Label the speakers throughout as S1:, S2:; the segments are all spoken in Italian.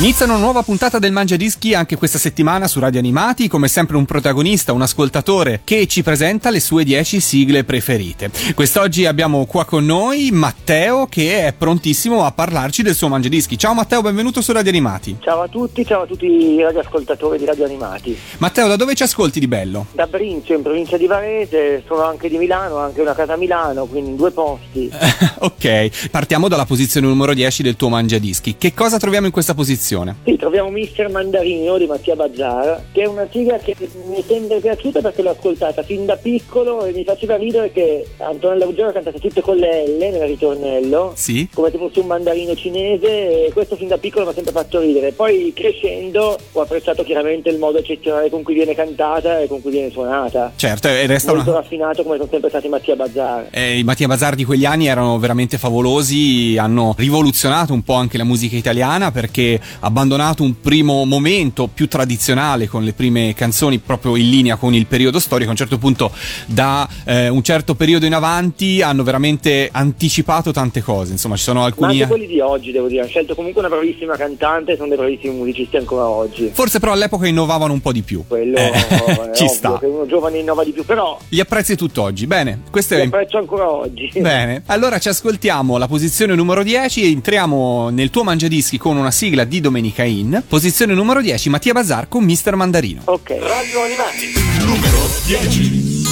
S1: Inizia una nuova puntata del Mangia Dischi anche questa settimana su Radio Animati, come sempre un protagonista, un ascoltatore che ci presenta le sue 10 sigle preferite. Quest'oggi abbiamo qua con noi Matteo che è prontissimo a parlarci del suo Mangia Dischi. Ciao Matteo, benvenuto su Radio Animati.
S2: Ciao a tutti, ciao a tutti i radioascoltatori di Radio Animati.
S1: Matteo, da dove ci ascolti di bello?
S2: Da Brinzio, in provincia di Varese, sono anche di Milano, anche una casa a Milano, quindi in due posti.
S1: ok, partiamo dalla posizione numero 10 del tuo Mangia Dischi. Che cosa troviamo in questa posizione?
S2: Sì, troviamo Mister Mandarino di Mattia Bazzara, che è una sigla che mi è sempre piaciuta perché l'ho ascoltata fin da piccolo e mi faceva ridere che Antonella Ruggero ha cantato tutte con le L nel ritornello,
S1: Sì?
S2: come se fosse un mandarino cinese e questo fin da piccolo mi ha sempre fatto ridere. Poi crescendo ho apprezzato chiaramente il modo eccezionale con cui viene cantata e con cui viene suonata.
S1: Certo, e resta
S2: Molto
S1: una...
S2: raffinato come sono sempre stati Mattia Bazzara.
S1: Eh, I Mattia Bazar di quegli anni erano veramente favolosi, hanno rivoluzionato un po' anche la musica italiana perché abbandonato un primo momento più tradizionale con le prime canzoni proprio in linea con il periodo storico, a un certo punto da eh, un certo periodo in avanti hanno veramente anticipato tante cose, insomma ci sono
S2: Ma
S1: alcuni...
S2: anche quelli di oggi, devo dire, hanno scelto comunque una bravissima cantante sono dei bravissimi musicisti ancora oggi.
S1: Forse però all'epoca innovavano un po' di più.
S2: Quello
S1: Eh,
S2: è
S1: ci
S2: ovvio
S1: sta.
S2: che uno giovane innova di più, però
S1: Li apprezzi tutt'oggi. Bene, questo
S2: li
S1: è
S2: apprezzo ancora oggi.
S1: Bene, allora ci ascoltiamo la posizione numero 10 e entriamo nel tuo mangiadischi con una sigla di Domenica In. Posizione numero 10, Mattia Bazar con Mister Mandarino.
S2: Ok.
S3: Radio Animati. Numero 10.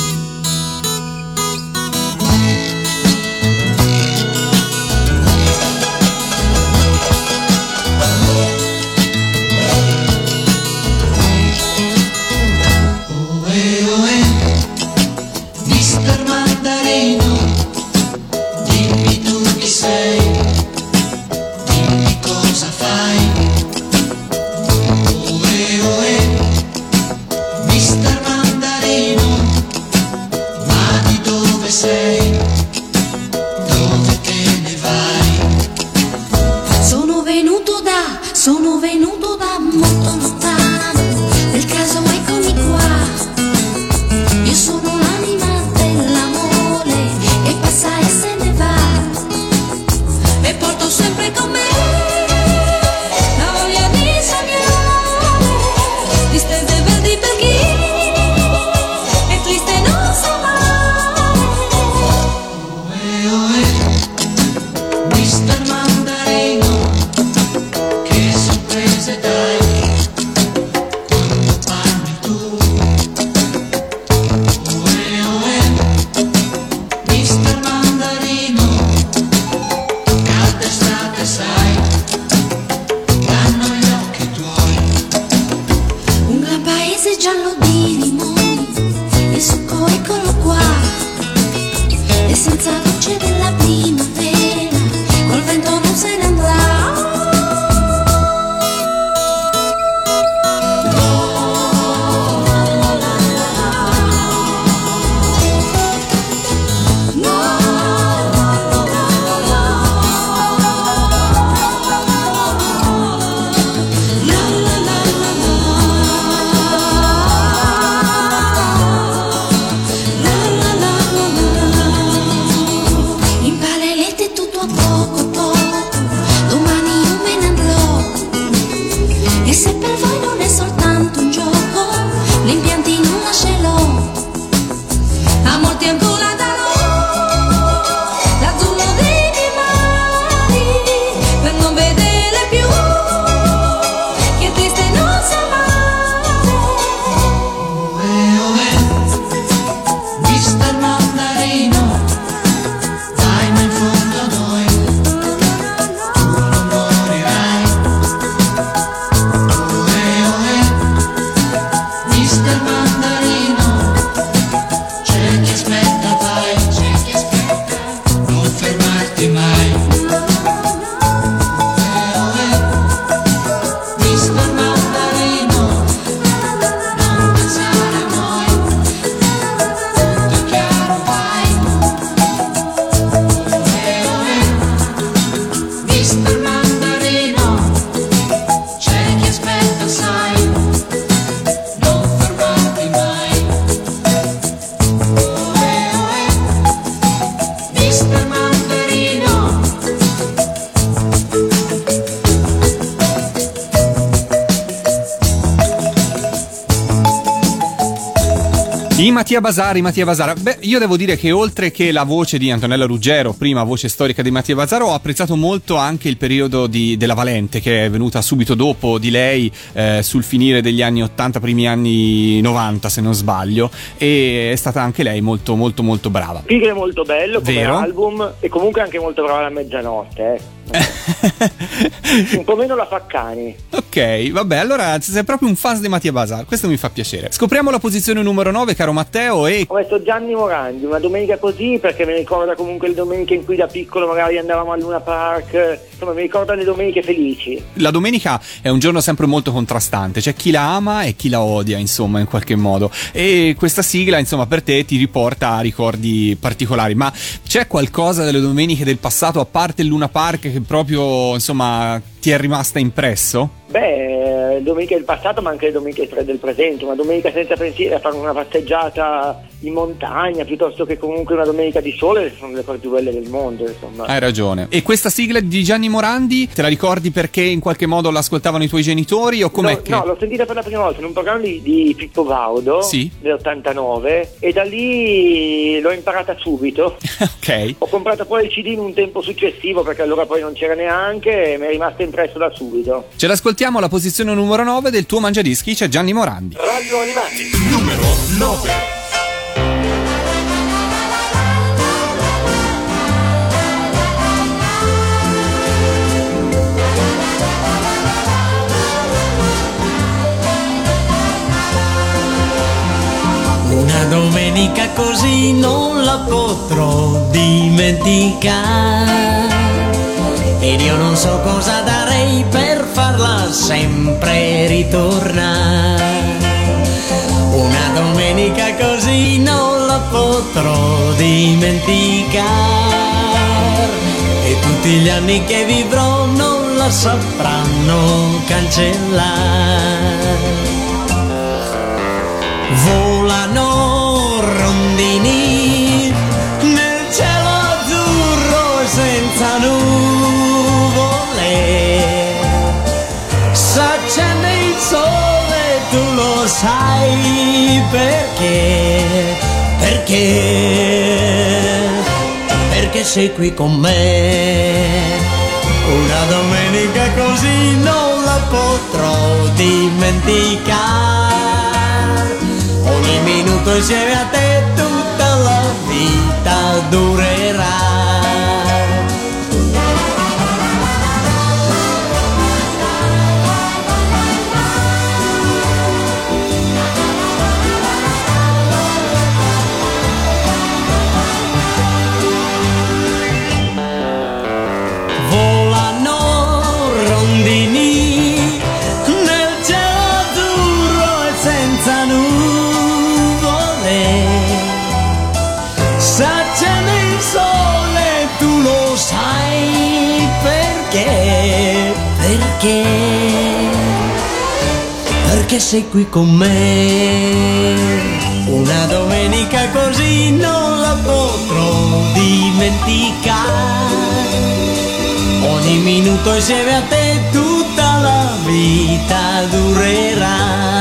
S4: Oe oe, Mister Mandarino, Sou nuvem no
S1: Mattia Basari, Mattia Basara. Beh, io devo dire che oltre che la voce di Antonella Ruggero, prima voce storica di Mattia Basara, ho apprezzato molto anche il periodo di- della Valente, che è venuta subito dopo di lei, eh, sul finire degli anni 80, primi anni 90, se non sbaglio. E è stata anche lei molto, molto, molto brava.
S2: Tigre è molto bello come
S1: Vero.
S2: album e comunque anche molto brava la mezzanotte. Eh. Un po' meno la Faccani.
S1: ok, vabbè, allora sei proprio un fan di Mattia Basar, questo mi fa piacere. Scopriamo la posizione numero 9, caro Matteo, e
S2: Ho messo Gianni Morandi, una domenica così perché mi ricorda comunque le domeniche in cui da piccolo magari andavamo a Luna Park, insomma mi ricorda le domeniche felici.
S1: la domenica è un giorno sempre molto contrastante, c'è chi la ama e chi la odia, insomma, in qualche modo. E questa sigla, insomma, per te ti riporta a ricordi particolari. Ma c'è qualcosa delle domeniche del passato, a parte il Luna Park, che proprio, insomma, ti è rimasta impresso?
S2: Beh, domenica del passato ma anche pre- del presente, una domenica senza pensieri a fare una passeggiata in montagna piuttosto che comunque una domenica di sole sono le cose più belle del mondo, insomma.
S1: Hai ragione. E questa sigla di Gianni Morandi, te la ricordi perché in qualche modo l'ascoltavano i tuoi genitori o com'è
S2: no,
S1: che...
S2: no, l'ho sentita per la prima volta in un programma di, di Pippo Baudo
S1: Sì.
S2: dell'89 e da lì l'ho imparata subito.
S1: ok.
S2: Ho comprato poi il CD in un tempo successivo perché allora poi non c'era neanche e mi è rimasto impresso da subito.
S1: Ce l'ascoltiamo alla posizione numero 9 del tuo mangiadischi, c'è Gianni Morandi.
S2: Radio Animati.
S5: Numero 9.
S6: Una domenica così non la potrò dimenticare. Ed io non so cosa darei per farla sempre ritornare. Una domenica così non la potrò dimenticare. E tutti gli anni che vivrò non la sapranno cancellare. Volano rondini sai perché? Perché? Perché sei qui con me. Una domenica così non la potrò dimenticare. Ogni minuto insieme a te tutta la vita durerà. Perché? Perché sei qui con me. Una domenica così non la potrò dimenticare. Ogni minuto insieme a te tutta la vita durerà.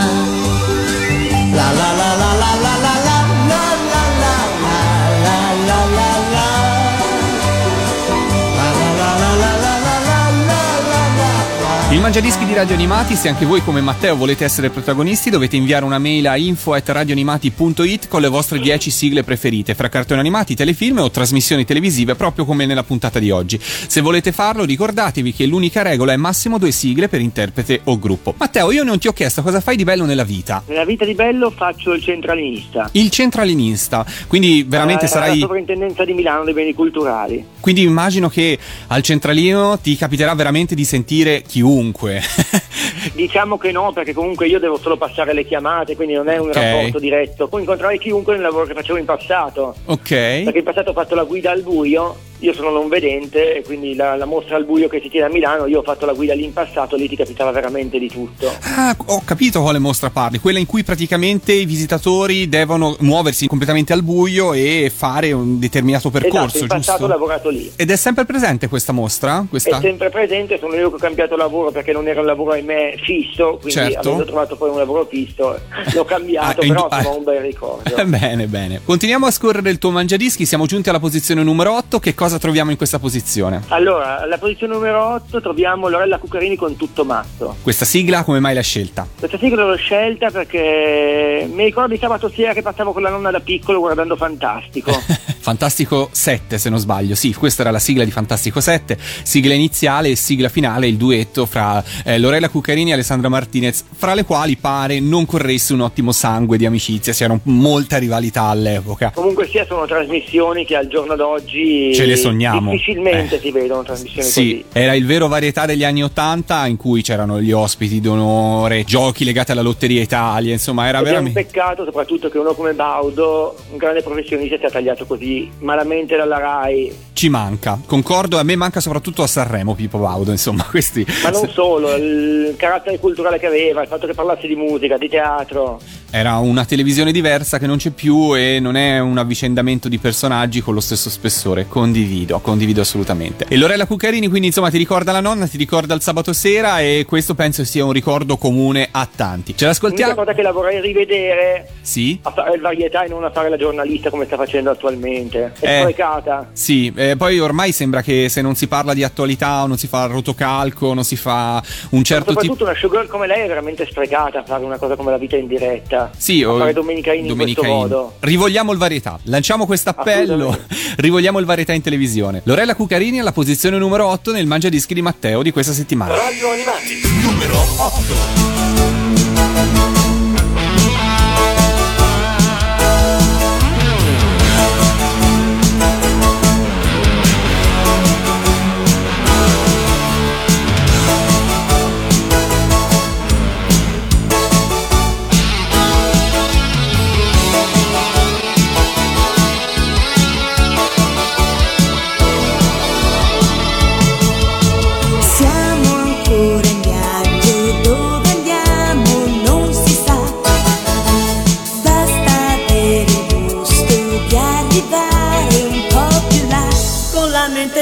S1: Mangiadischi di Radio Animati, se anche voi come Matteo volete essere protagonisti, dovete inviare una mail a info@radioanimati.it con le vostre 10 sigle preferite, fra cartoni animati, telefilm o trasmissioni televisive, proprio come nella puntata di oggi. Se volete farlo, ricordatevi che l'unica regola è massimo due sigle per interprete o gruppo. Matteo, io non ti ho chiesto cosa fai di bello nella vita.
S2: Nella vita di Bello faccio il centralinista.
S1: Il centralinista, quindi veramente
S2: Eh, alla
S1: sarai.
S2: sovrintendenza di Milano dei beni culturali.
S1: Quindi immagino che al centralino ti capiterà veramente di sentire chiunque.
S2: Diciamo che no, perché comunque io devo solo passare le chiamate, quindi non è un
S1: Ok.
S2: rapporto diretto. Puoi incontrare chiunque nel lavoro che facevo in passato.
S1: ok.
S2: Perché in passato ho fatto la guida al buio io sono non vedente e quindi la, la mostra al buio che si tiene a Milano, io ho fatto la guida lì in passato, lì ti capitava veramente di tutto.
S1: Ah, ho capito quale mostra parli, quella in cui praticamente i visitatori devono muoversi completamente al buio e fare un determinato percorso,
S2: esatto, in passato
S1: giusto?
S2: ho lavorato lì.
S1: Ed è sempre presente questa mostra? Questa...
S2: È sempre presente, sono io che ho cambiato lavoro perché non era un lavoro ahimè fisso, quindi
S1: Certo.
S2: avendo trovato poi un lavoro fisso l'ho cambiato,
S1: Ah,
S2: però
S1: ah.
S2: un bel ricordo.
S1: bene, bene. Continuiamo a scorrere il tuo mangiadischi, siamo giunti alla posizione numero 8, che cosa troviamo in questa posizione?
S2: Allora, alla posizione numero 8 troviamo Lorella Cuccarini con Tutto Matto.
S1: Questa sigla come mai l'hai scelta?
S2: Questa sigla l'ho scelta perché mi ricordo di sabato sera che passavo con la nonna da piccolo guardando Fantastico.
S1: Fantastico 7 se non sbaglio, sì, questa era la sigla di Fantastico 7, sigla iniziale e sigla finale, il duetto fra eh, Lorella Cuccarini e Alessandra Martinez, fra le quali pare non corresse un ottimo sangue di amicizia, c'era molta rivalità all'epoca.
S2: Comunque sia sono trasmissioni che al giorno d'oggi
S1: Ce le sogniamo.
S2: difficilmente
S1: Eh.
S2: si vedono trasmissioni
S1: Sì,
S2: così.
S1: era il vero varietà degli anni 80 in cui c'erano gli ospiti d'onore, giochi legati alla Lotteria Italia, insomma era
S2: Ed è un
S1: veramente...
S2: peccato soprattutto che uno come Baudo, un grande professionista, sia tagliato così malamente dalla RAI.
S1: Ci manca, concordo, a me manca soprattutto a Sanremo Pippo Baudo, insomma questi...
S2: Ma non solo, il carattere culturale che aveva, il fatto che parlasse di musica, di teatro.
S1: Era una televisione diversa che non c'è più e non è un avvicendamento di personaggi con lo stesso spessore. Condivido, condivido assolutamente. E Lorella Cuccarini, quindi insomma, ti ricorda la nonna, ti ricorda il sabato sera e questo penso sia un ricordo comune a tanti. Ce
S2: L'unica
S1: l'ascoltiamo?
S2: cosa che la vorrei rivedere
S1: Sì?
S2: a fare il varietà e non a fare la giornalista come sta facendo attualmente. È
S1: Eh.
S2: sprecata.
S1: Sì, eh, poi ormai sembra che se non si parla di attualità o non si fa rotocalco, non si fa un certo tipo...
S2: Soprattutto una showgirl come lei è veramente sprecata a fare una cosa come la vita in diretta.
S1: Sì,
S2: a
S1: o-
S2: fare Domenica In in
S1: Domenica
S2: questo
S1: In.
S2: modo.
S1: Rivogliamo il varietà. Lanciamo questo appello. Rivogliamo il varietà in televisione. Lorella Cucarini alla posizione numero 8 nel Mangiadischi di Matteo di questa settimana.
S7: Radio Animati, numero 8.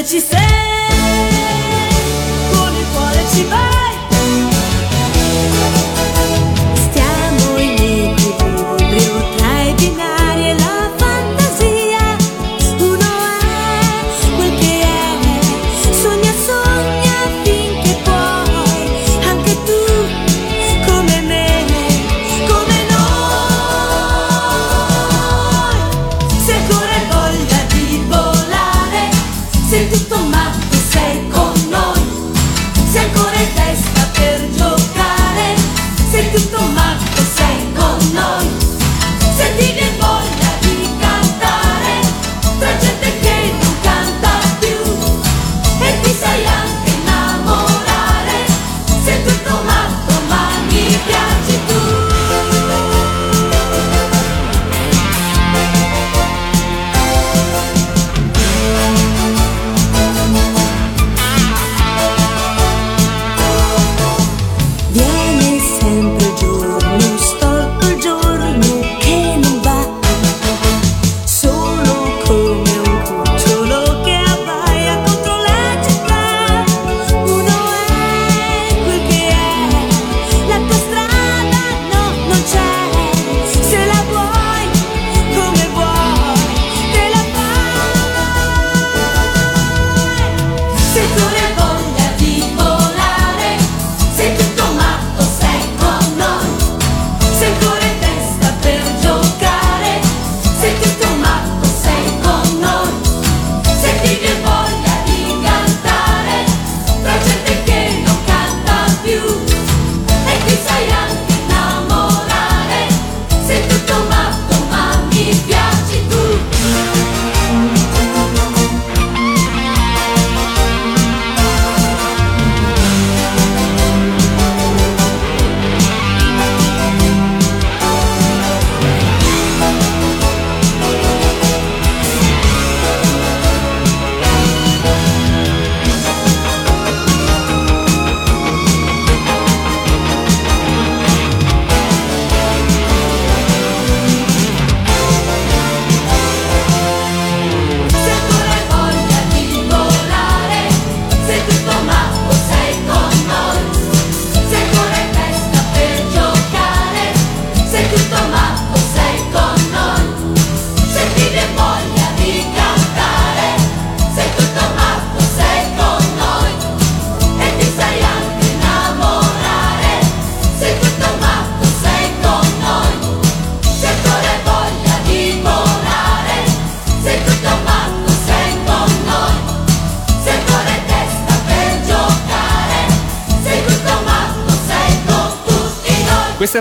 S8: Ci sei, con il cuore ci vai.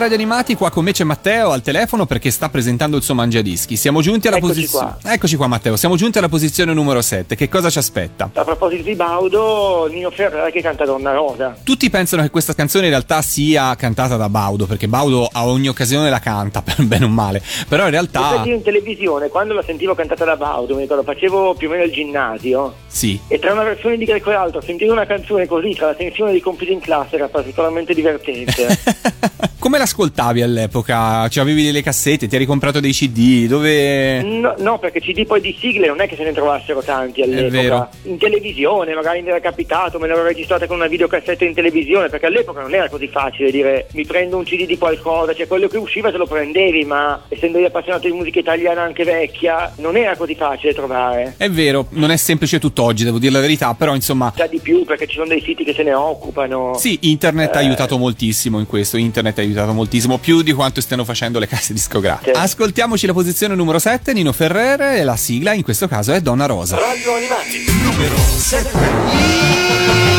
S1: Radio Animati, qua con me c'è Matteo al telefono perché sta presentando il suo mangiadischi. Siamo giunti alla posizione. Eccoci qua Matteo, siamo giunti alla posizione numero 7. Che cosa ci aspetta?
S2: A proposito di Baudo, Nino Ferrara che canta Donna Rosa.
S1: Tutti pensano che questa canzone in realtà sia cantata da Baudo, perché Baudo a ogni occasione la canta, per bene o male. Però in realtà
S2: io in televisione, quando la sentivo cantata da Baudo, mi ricordo, facevo più o meno il ginnasio,
S1: sì.
S2: e tra una versione di Greco e l'altra, sentire una canzone così, tra la tensione dei compiti in classe, era particolarmente divertente.
S1: Come l'ascoltavi all'epoca? Cioè avevi delle cassette, ti eri comprato dei CD, dove
S2: No, no, perché CD poi di sigle non è che se ne trovassero tanti all'epoca.
S1: vero.
S2: In televisione, magari mi era capitato, me l'avevo registrata con una videocassetta in televisione, perché all'epoca non era così facile dire mi prendo un CD di qualcosa, cioè quello che usciva te lo prendevi, ma essendo io appassionato di musica italiana anche vecchia, non era così facile trovare.
S1: È vero, non è semplice tutt'oggi, devo dire la verità, però insomma
S2: Già di più perché ci sono dei siti che se ne occupano.
S1: Sì, internet ha
S2: Eh.
S1: aiutato moltissimo in questo, internet ha aiutato moltissimo, più di quanto stiano facendo le case discografiche.
S2: Sì.
S1: Ascoltiamoci la posizione numero 7, Nino Ferrere, e la sigla in questo caso è Donna Rosa.
S2: Radio Animati.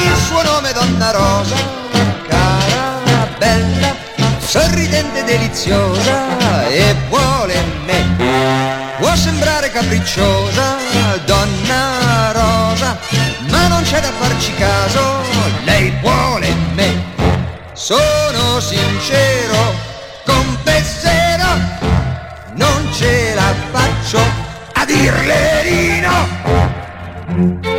S9: Il suo nome è Donna Rosa, cara, bella, sorridente, deliziosa e vuole me. Può sembrare capricciosa, Donna Rosa, ma non c'è da farci caso, lei vuole me. Sono sincero, confesserò, non ce la faccio a dirle di no.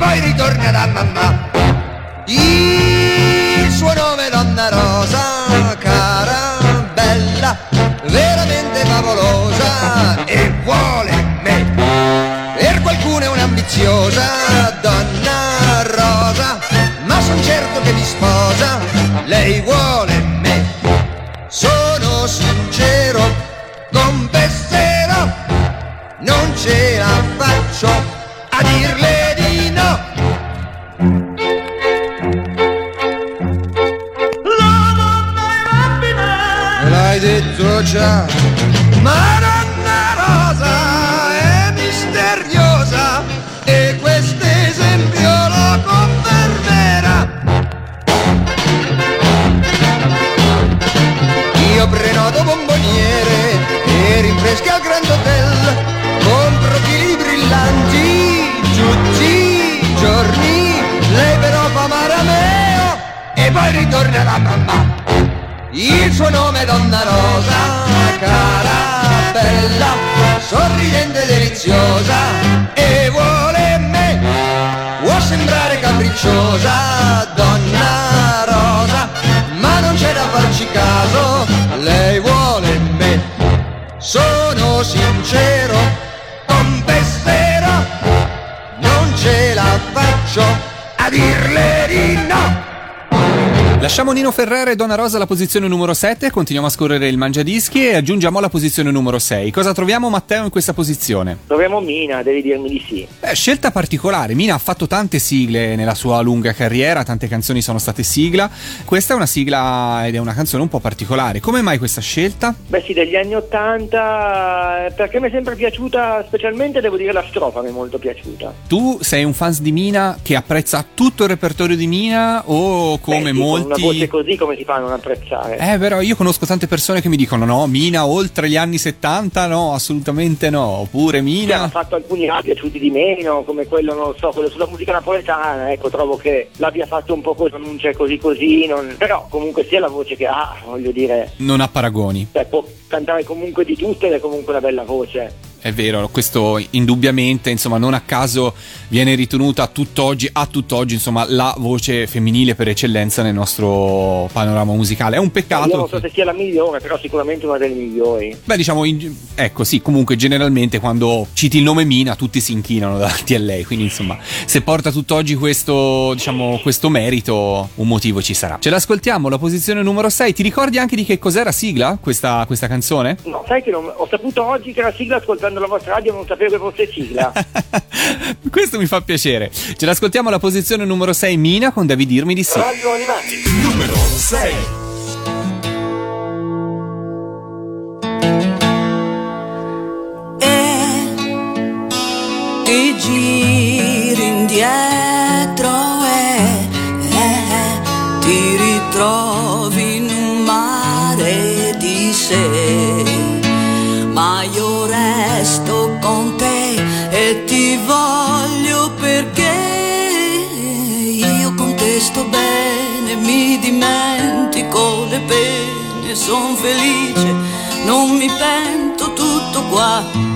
S9: Poi ritorna da mamma il suo nome è Donna Rosa, cara, bella, veramente favolosa e vuole me. Per qualcuno è un'ambiziosa Donna Rosa, ma son certo che mi sposa, lei vuole detto già. Ma Donna Rosa è misteriosa E quest'esempio lo confermerà. Io prenoto bomboniere E rinfreschi al Grand Hotel Compro fili brillanti Tutti i giorni Lei però fa marameo E poi ritorna la mamma. Il suo nome è Donna Rosa, capricciosa,
S1: Lasciamo Nino Ferrere e Donna Rosa alla posizione numero 7, continuiamo a scorrere il mangiadischi e aggiungiamo la posizione numero 6. Cosa troviamo Matteo in questa posizione?
S2: Troviamo Mina, devi dirmi di sì.
S1: Beh, scelta particolare, Mina ha fatto tante sigle nella sua lunga carriera, tante canzoni sono state sigla, questa è una sigla ed è una canzone un po' particolare, come mai questa scelta?
S2: Beh sì, degli anni Ottanta, eh, perché mi è sempre piaciuta, specialmente devo dire la strofa mi è molto piaciuta.
S1: Tu sei un fan di Mina che apprezza tutto il repertorio di Mina o come
S2: Beh, sì,
S1: molti...
S2: Voce così come si fa a non apprezzare?
S1: Eh, però io conosco tante persone che mi dicono no, Mina oltre gli anni 70 no, assolutamente no, oppure
S2: Sì,
S1: Mina...
S2: hanno fatto alcuni ha piaciuti di meno, come quello, non lo so, quello sulla musica napoletana, ecco, trovo che l'abbia fatto un po' così, non c'è così così, non- però comunque sia la voce che ha, voglio dire,
S1: Non ha paragoni.
S2: cioè, può cantare comunque di tutto ed è comunque una bella voce.
S1: È vero, questo indubbiamente, insomma, non a caso viene ritenuta tutt'oggi, a tutt'oggi, insomma, la voce femminile per eccellenza nel nostro panorama musicale. È un
S2: Io
S1: peccato.
S2: non so se sia la migliore, però sicuramente una delle migliori.
S1: Beh, diciamo, in- ecco, sì, comunque generalmente quando citi il nome Mina tutti si inchinano davanti a lei, quindi insomma, se porta tutt'oggi questo, diciamo, questo merito, un motivo ci sarà. Ce l'ascoltiamo, la posizione numero 6, ti ricordi anche di che cos'era sigla questa, questa canzone?
S2: No, sai che non- ho saputo oggi che era sigla ascoltando la vostra radio, non sapevo che fosse sigla.
S1: questo mi fa piacere. Ce l'ascoltiamo alla posizione numero 6, Mina con David Dirmi di sì.
S10: Radio Animati, numero 6.
S11: e ti giri indietro e, e ti ritrovi pene, son felice, non mi pento tutto qua.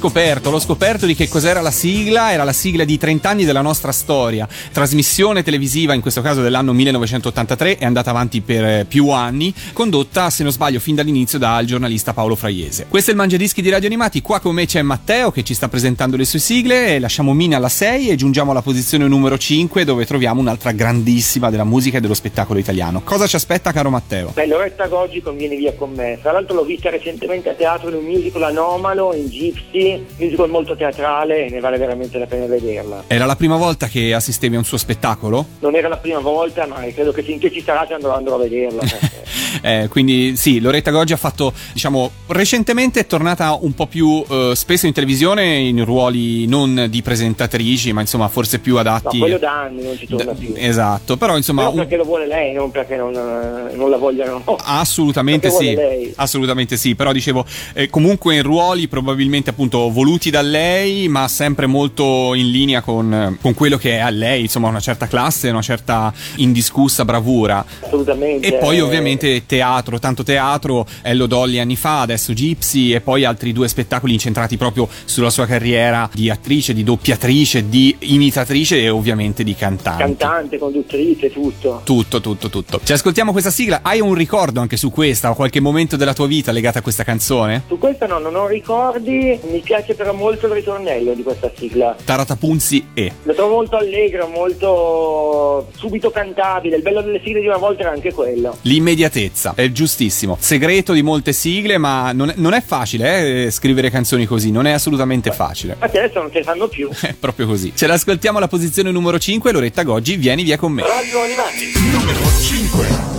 S1: Scoperto, l'ho scoperto di che cos'era la sigla, era la sigla di 30 anni della nostra storia, trasmissione televisiva, in questo caso dell'anno 1983, è andata avanti per eh, più anni, condotta, se non sbaglio, fin dall'inizio dal giornalista Paolo Fraiese. Questo è il Mangiadischi di Radio Animati, qua con me c'è Matteo che ci sta presentando le sue sigle, lasciamo Mina alla 6 e giungiamo alla posizione numero 5 dove troviamo un'altra grandissima della musica e dello spettacolo italiano. Cosa ci aspetta caro Matteo?
S2: Beh, Loretta Goggi con Vieni via con me. Tra l'altro l'ho vista recentemente a teatro in un musical anomalo, in Gypsy, musical molto teatrale e ne vale veramente la pena vederla.
S1: Era la prima volta che assistevi a un suo spettacolo?
S2: Non era la prima volta, ma credo che finché ci sarà andrò, andrò a vederla.
S1: Eh, quindi sì, Loretta Goggi ha fatto, diciamo, recentemente è tornata un po' più eh, spesso in televisione in ruoli non di presentatrici, ma insomma forse più
S2: No,
S1: adatti.
S2: quello da anni non ci torna
S1: Da-
S2: più.
S1: Esatto, però insomma
S2: Però
S1: un-
S2: perché lo vuole lei, non perché non, eh, non la vogliano.
S1: Assolutamente
S2: Perché
S1: sì, assolutamente sì, però dicevo eh, comunque in ruoli probabilmente appunto voluti da lei, ma sempre molto in linea con, con quello che è a lei, insomma una certa classe, una certa indiscussa bravura.
S2: Assolutamente.
S1: E poi ovviamente teatro, tanto teatro, Ello Dolly anni fa, adesso Gypsy e poi altri due spettacoli incentrati proprio sulla sua carriera di attrice, di doppiatrice, di imitatrice e ovviamente di cantante.
S2: Cantante, conduttrice, tutto.
S1: Tutto, tutto, tutto. Ci ascoltiamo questa sigla. Hai un ricordo anche su questa o qualche momento della tua vita legato a questa canzone?
S2: Su questo no, non ho ricordi, mi piace però molto il ritornello di questa sigla.
S1: Taratapunzi e.
S2: Lo trovo molto allegro, molto subito cantabile. Il bello delle sigle di una volta era anche quello.
S1: L'immediatezza, è giustissimo. Segreto di molte sigle, ma non è, non è facile eh, scrivere canzoni così, non è assolutamente facile.
S2: Infatti adesso non se ne fanno più.
S1: È proprio così. Ce l'ascoltiamo alla posizione numero 5, Loretta Goggi, vieni via con me.
S2: Radio Animati.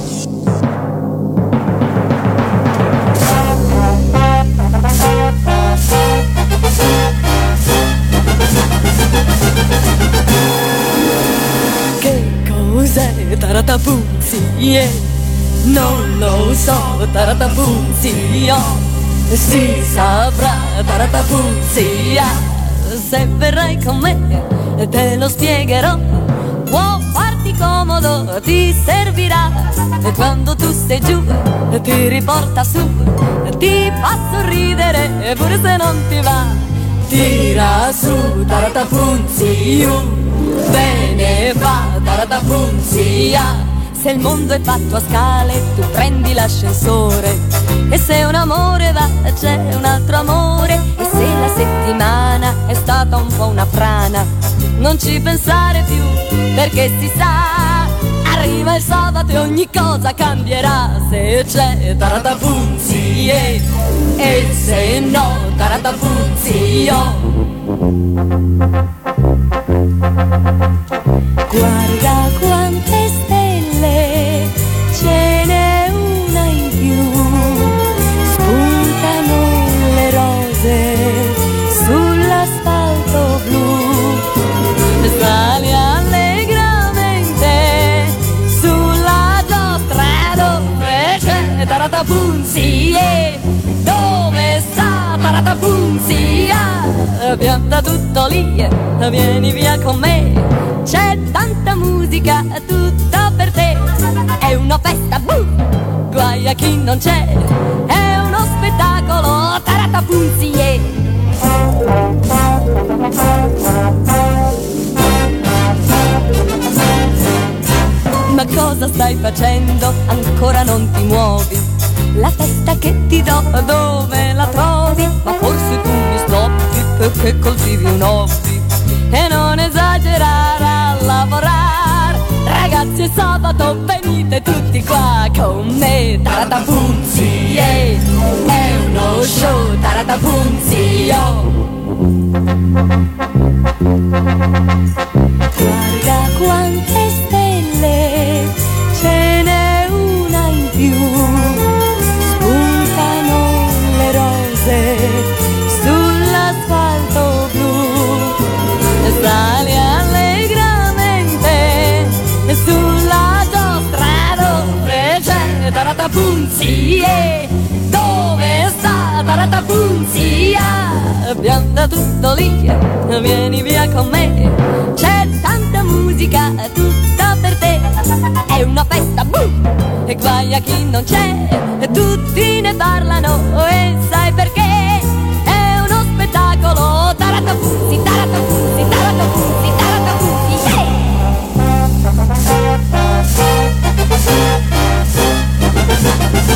S12: Che cos'è Taratapuzzi? Non lo so, Taratapuzzi. Si saprà, Taratapuzzi. Se verrai con me, te lo spiegherò. Può farti comodo, ti servirà. E quando tu sei giù, ti riporta su. Ti fa sorridere, pure se non ti va. Tira su, Taratapuzzi, uh. Bene va, Taratapuzia Se il mondo è fatto a scale Tu prendi l'ascensore E se un amore va c'è un altro amore. E se la settimana è stata un po' una frana Non ci pensare più perché si sa Arriva il sabato e ogni cosa cambierà. Se c'è Taratapuzzi e, e se no Taratapuzzi oh. Guarda c'è Taratapunzi. e Dove sta Taratapunzi? Ah, Pianta tutto lì, vieni via con me. C'è tanta musica, tutta per te. È una festa, boom! Guai a chi non c'è. È uno spettacolo, Taratapunzi. yeah. Ma cosa stai facendo? Ancora non ti muovi? La festa che ti do, dove la trovi? Ma forse tu mi stoppi perché coltivi un hobby. E non esagerare a lavorare. Ragazzi è sabato, venite tutti qua con me. Taratapunzi, yeah È uno show, Taratapunzi, oh Guarda quante stelle, ratapunzi, eh? Dove sta la ratapunzi? Ah, pianta tutto lì, eh. vieni via con me. C'è tanta musica tutta per te. È una festa, boom! E guai a chi non c'è. e Tutti ne parlano e sai perché? È uno spettacolo, taratapuzzi, taratapuzzi, taratapuzzi, taratapuzzi, yeah!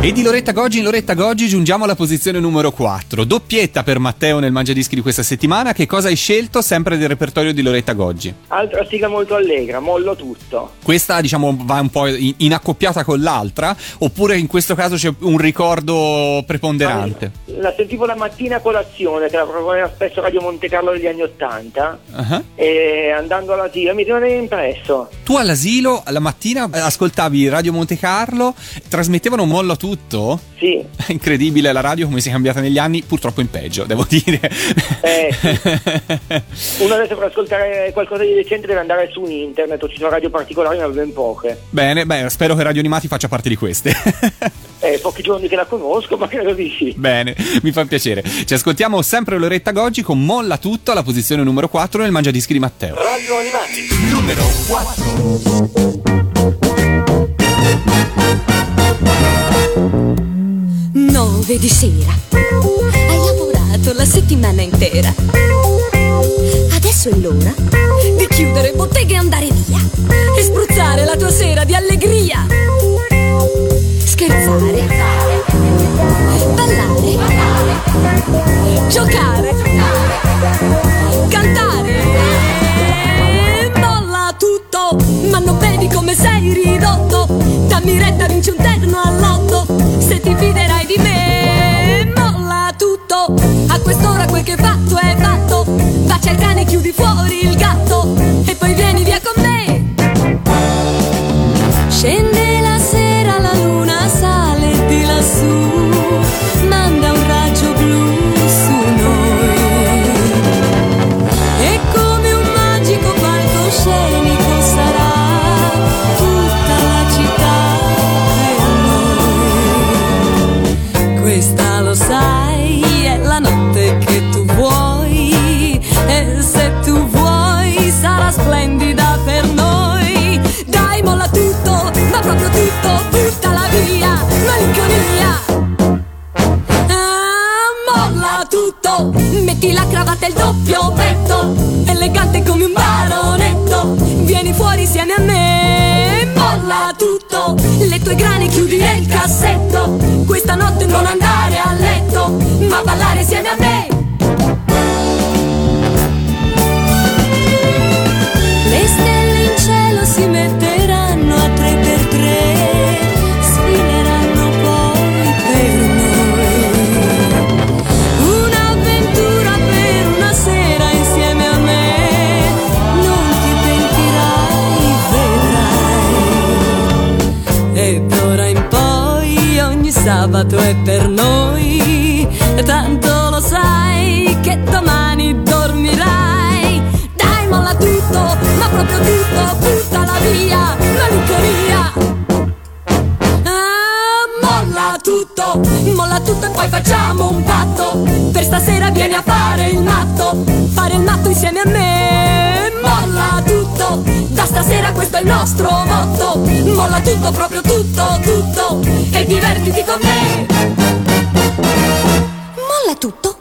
S1: E di Loretta Goggi in Loretta Goggi giungiamo alla posizione numero 4. Doppietta per Matteo nel Mangiadischi di questa settimana. Che cosa hai scelto sempre del repertorio di Loretta Goggi?
S2: Altra sigla molto allegra, mollo tutto.
S1: Questa, diciamo, va un po' in, in accoppiata con l'altra, oppure in questo caso c'è un ricordo preponderante?
S2: La sentivo la mattina a colazione, che la proponeva spesso Radio Monte Carlo negli anni Ottanta,
S1: Ah.
S2: e andando alla tia mi rimane impresso.
S1: Tu all'asilo la mattina ascoltavi Radio Monte Carlo, trasmettevano Mollo a tutto?
S2: Sì,
S1: È incredibile la radio come si è cambiata negli anni, purtroppo in peggio, devo dire.
S2: Eh, uno adesso per ascoltare qualcosa di decente deve andare su internet, o ci sono radio particolari, ma ben poche.
S1: Bene, beh, spero che Radio Animati faccia parte di queste.
S2: Eh, pochi giorni che la conosco, ma credo di sì.
S1: Bene, mi fa piacere. Ci ascoltiamo sempre Loretta Goggi con Molla tutto alla posizione numero 4 nel Mangiadischi di Matteo.
S3: Radio Animati, numero 4.
S12: Nove di sera. Hai lavorato la settimana intera. Adesso è l'ora di chiudere bottega e andare via. E spruzzare la tua sera di allegria. Scherzare. Ballare. Giocare. Cantare. Ma non vedi come sei ridotto. Dammi retta, vinci un terno all'otto. Se ti fiderai di me, molla tutto. A quest'ora quel che fatto è fatto. Bacia il cane, chiudi fuori il gatto. Sabato è per noi, tanto lo sai che domani dormirai. Dai, molla tutto, ma proprio tutto, buttala via, malinconia. Ah, molla tutto, molla tutto e poi facciamo un patto. Per stasera vieni a fare il matto, fare il matto insieme a me. Stasera questo è il nostro motto. Molla tutto, proprio tutto, tutto, e divertiti con me. Molla tutto.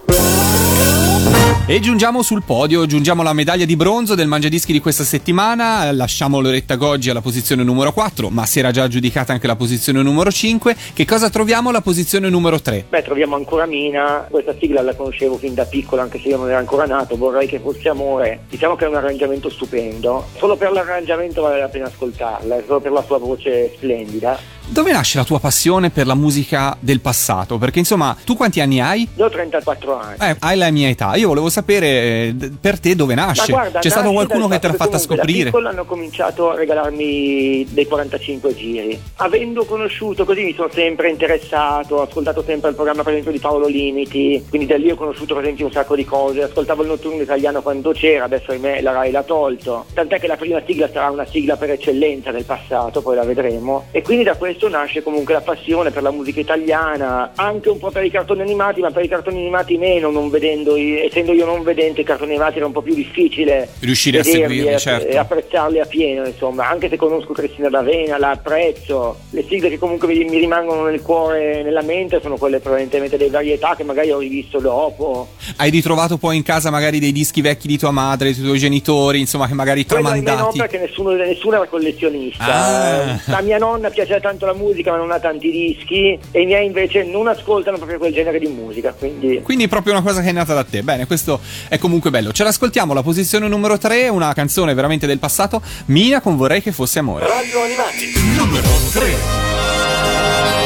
S1: E giungiamo sul podio, giungiamo alla medaglia di bronzo del Mangiadischi di questa settimana, lasciamo Loretta Goggi alla posizione numero 4, ma si era già aggiudicata anche la posizione numero 5. Che cosa troviamo alla posizione numero 3?
S2: Beh, troviamo ancora Mina, questa sigla la conoscevo fin da piccolo, anche se io non ero ancora nato, vorrei che fosse amore. Diciamo che è un arrangiamento stupendo, solo per l'arrangiamento vale la pena ascoltarla, solo per la sua voce splendida.
S1: Dove nasce la tua passione per la musica del passato? Perché insomma, tu quanti anni hai?
S2: Io ho 34 anni.
S1: Eh, hai la mia età. Io volevo sapere eh, per te dove nasce.
S2: Ma guarda,
S1: C'è stato qualcuno che te l'ha fatta scoprire?
S2: Da piccolo hanno cominciato a regalarmi dei 45 giri. Avendo conosciuto così mi sono sempre interessato, ho ascoltato sempre il programma per esempio di Paolo Limiti, quindi da lì ho conosciuto per esempio un sacco di cose, ascoltavo il notturno italiano quando c'era, adesso ahimè la Rai l'ha tolto. Tant'è che la prima sigla sarà una sigla per eccellenza del passato, poi la vedremo. E quindi da questo nasce comunque la passione per la musica italiana, anche un po' per i cartoni animati, ma per i cartoni animati meno, non vedendo, essendo io non vedente i cartoni animati era un po' più difficile
S1: Riuscire a seguirli,
S2: e-
S1: certo.
S2: e apprezzarli a pieno, insomma, anche se conosco Cristina D'Avena, la apprezzo, le sigle che comunque mi, rimangono nel cuore, nella mente, sono quelle prevalentemente delle varietà che magari ho rivisto dopo.
S1: Hai ritrovato poi in casa magari dei dischi vecchi di tua madre, dei tuoi genitori, insomma, che magari
S2: ahimè no,
S1: tramandati.
S2: perché nessuno, nessuno era collezionista.
S1: Ah.
S2: La mia nonna piaceva tanto la musica ma non ha tanti dischi e i miei invece non ascoltano proprio quel genere di musica, quindi
S1: Quindi proprio una cosa che è nata da te. Bene, questo è comunque bello. Ce l'ascoltiamo, la posizione numero 3, una canzone veramente del passato, Mina con Vorrei che fosse amore.
S13: Radio Animati, numero 3.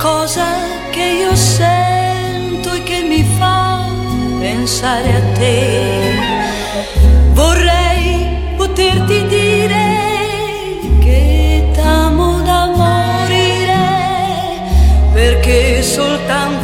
S11: La cosa che io sento e che mi fa pensare a te. Vorrei poterti dire che t'amo da morire, perché soltanto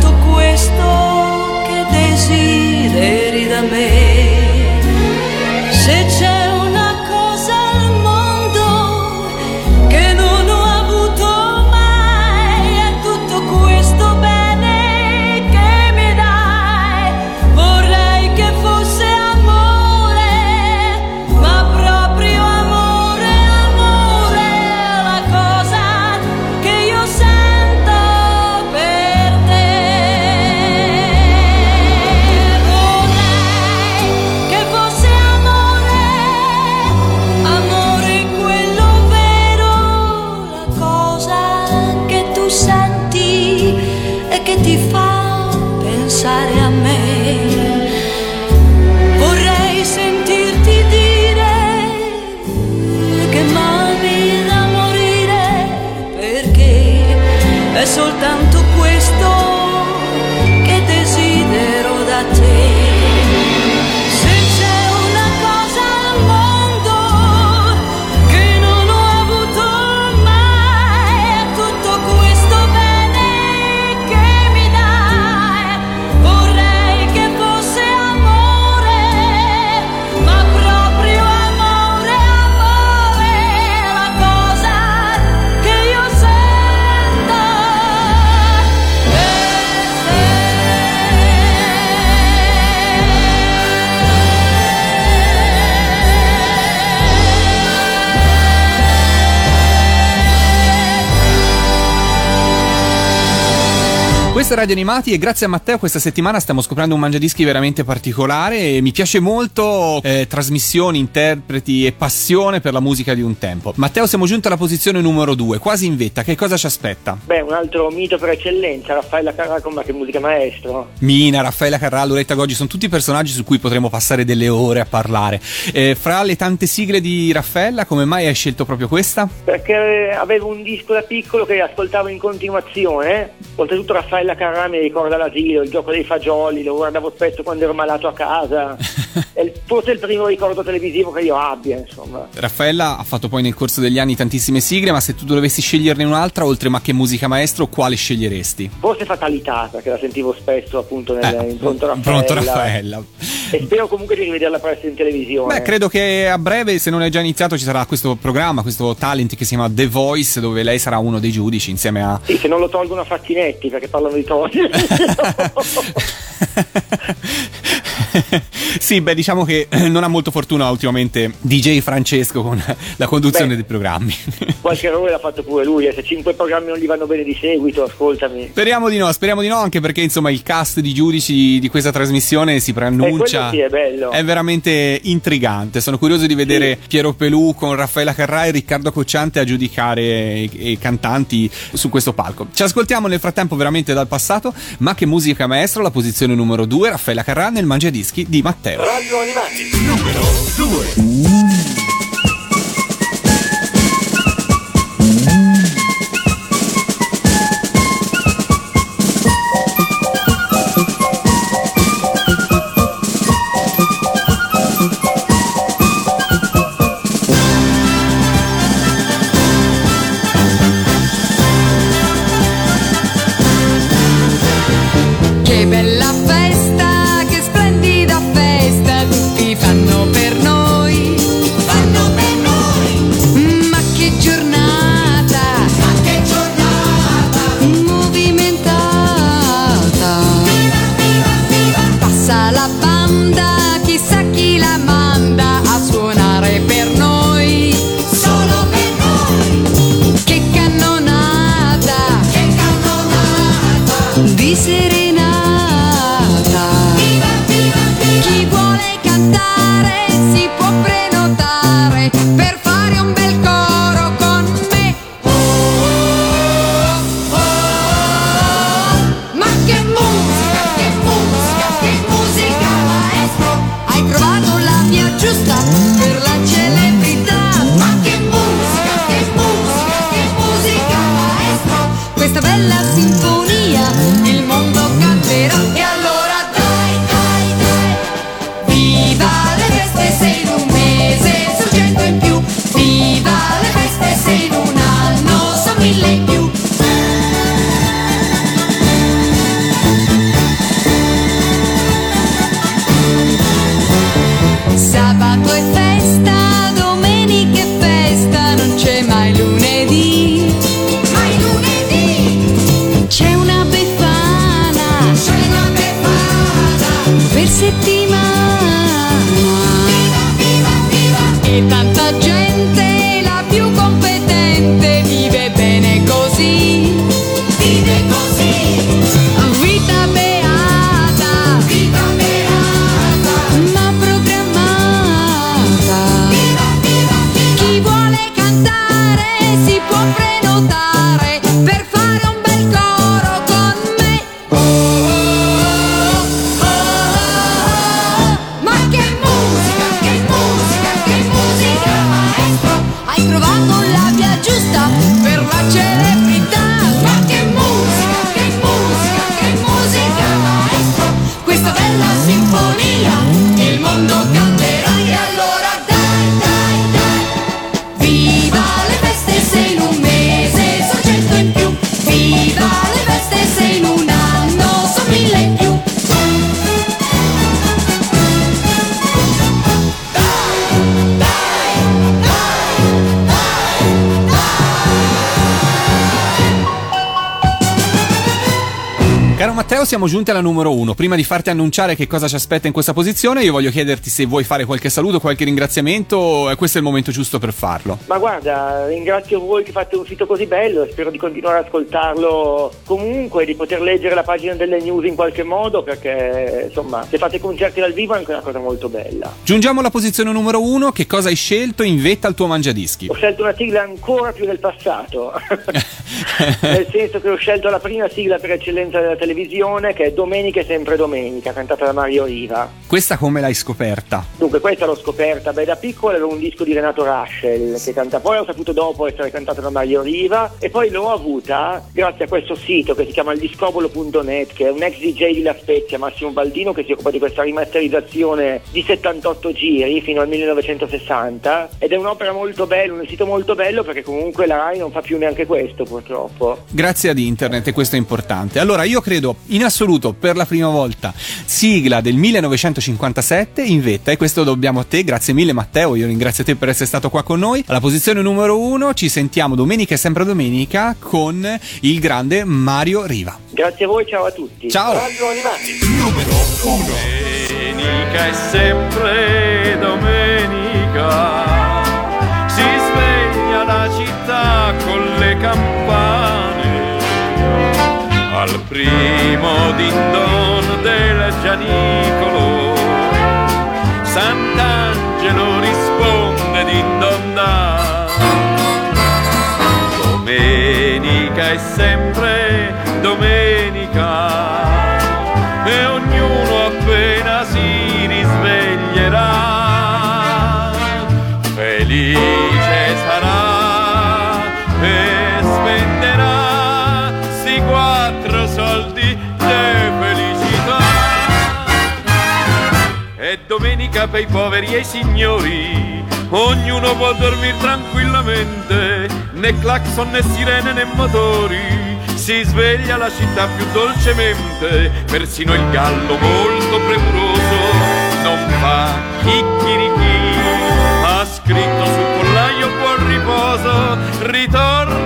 S1: Questa è Radio Animati e grazie a Matteo questa settimana stiamo scoprendo un mangiadischi veramente particolare e mi piace molto eh, trasmissioni, interpreti e passione per la musica di un tempo. Matteo siamo giunti alla posizione numero 2, quasi in vetta, che cosa ci aspetta?
S2: beh, un altro mito per eccellenza, Raffaella Carracco, ma che musica maestro.
S1: Mina, Raffaella Carrà, Loretta Goggi sono tutti personaggi su cui potremo passare delle ore a parlare. Eh, fra le tante sigle di Raffaella, come mai hai scelto proprio questa?
S2: Perché avevo un disco da piccolo che ascoltavo in continuazione, oltretutto Raffaella Carrà mi ricorda l'asilo, il gioco dei fagioli, lo guardavo spesso quando ero malato a casa, è forse il primo ricordo televisivo che io abbia, insomma.
S1: Raffaella ha fatto poi nel corso degli anni tantissime sigle, ma se tu dovessi sceglierne un'altra, oltre ma che musica maestro, quale sceglieresti?
S2: Forse Fatalità, perché la sentivo spesso appunto nel,
S1: Eh,
S2: in Pronto Raffaella.
S1: Pronto Raffaella.
S2: E spero comunque di rivederla presto in televisione.
S1: Beh, credo che a breve, se non è già iniziato, ci sarà questo programma, questo talent che si chiama The Voice, dove lei sarà uno dei giudici insieme a.
S2: Sì, se non lo tolgono a Facchinetti perché parlano di と。
S1: sì, beh, diciamo che non ha molto fortuna ultimamente DJ Francesco con la conduzione
S2: Beh.
S1: dei programmi.
S2: Qualche errore l'ha fatto pure lui, e se cinque programmi non gli vanno bene di seguito, ascoltami.
S1: Speriamo di no, speriamo di no, anche perché insomma il cast di giudici di questa trasmissione si preannuncia.
S2: Eh, sì, è bello.
S1: È veramente intrigante. Sono curioso di vedere Piero Pelù con Raffaella Carrà e Riccardo Cocciante a giudicare i, i cantanti su questo palco. Ci ascoltiamo nel frattempo veramente dal passato, ma che musica maestro, la posizione numero 2, Raffaella Carrà nel Mangiadischi di Matteo.
S13: Radio Animati, numero 2.
S1: Siamo giunti alla numero uno. Prima di farti annunciare che cosa ci aspetta in questa posizione, io voglio chiederti se vuoi fare qualche saluto, qualche ringraziamento, e questo è il momento giusto per farlo.
S2: Ma guarda, ringrazio voi che fate un sito così bello spero di continuare ad ascoltarlo comunque, di poter leggere la pagina delle news in qualche modo perché insomma se fate concerti dal vivo è anche una cosa molto bella.
S1: Giungiamo alla posizione numero uno. Che cosa hai scelto in vetta al tuo mangiadischi?
S2: Ho scelto una sigla ancora più del passato, nel senso che ho scelto la prima sigla per eccellenza della televisione che è Domenica è sempre domenica, cantata da Mario Riva.
S1: Questa come l'hai scoperta?
S2: Dunque, questa l'ho scoperta, beh, da piccolo era un disco di Renato Raschel che canta, poi ho saputo dopo essere cantato da Mario Riva e poi l'ho avuta grazie a questo sito che si chiamaildiscobolo.net che è un ex DJ di La Spezia, Massimo Baldino, che si occupa di questa rimasterizzazione di 78 giri fino al 1960 ed è un'opera molto bella, un sito molto bello perché comunque la RAI non fa più neanche questo purtroppo.
S1: Grazie ad internet e questo è importante. Allora, io credo in assoluto per la prima volta sigla del 1957 in vetta e questo dobbiamo a te. Grazie mille Matteo, io ringrazio te per essere stato qua con noi. Alla posizione numero uno ci sentiamo domenica e sempre domenica con il grande Mario Riva.
S2: Grazie a voi, ciao a tutti.
S1: Ciao.
S2: Radio Animati.
S14: Domenica è sempre domenica, si sveglia la città con le campane, al primo din-don del Gianicolo, Sant'Angelo domenica per i poveri e i signori. Ognuno può dormire tranquillamente né clacson né sirene né motori. Si sveglia la città più dolcemente, persino il gallo molto premuroso. Non fa chicchirichì. Ha scritto sul pollaio buon riposo, ritorno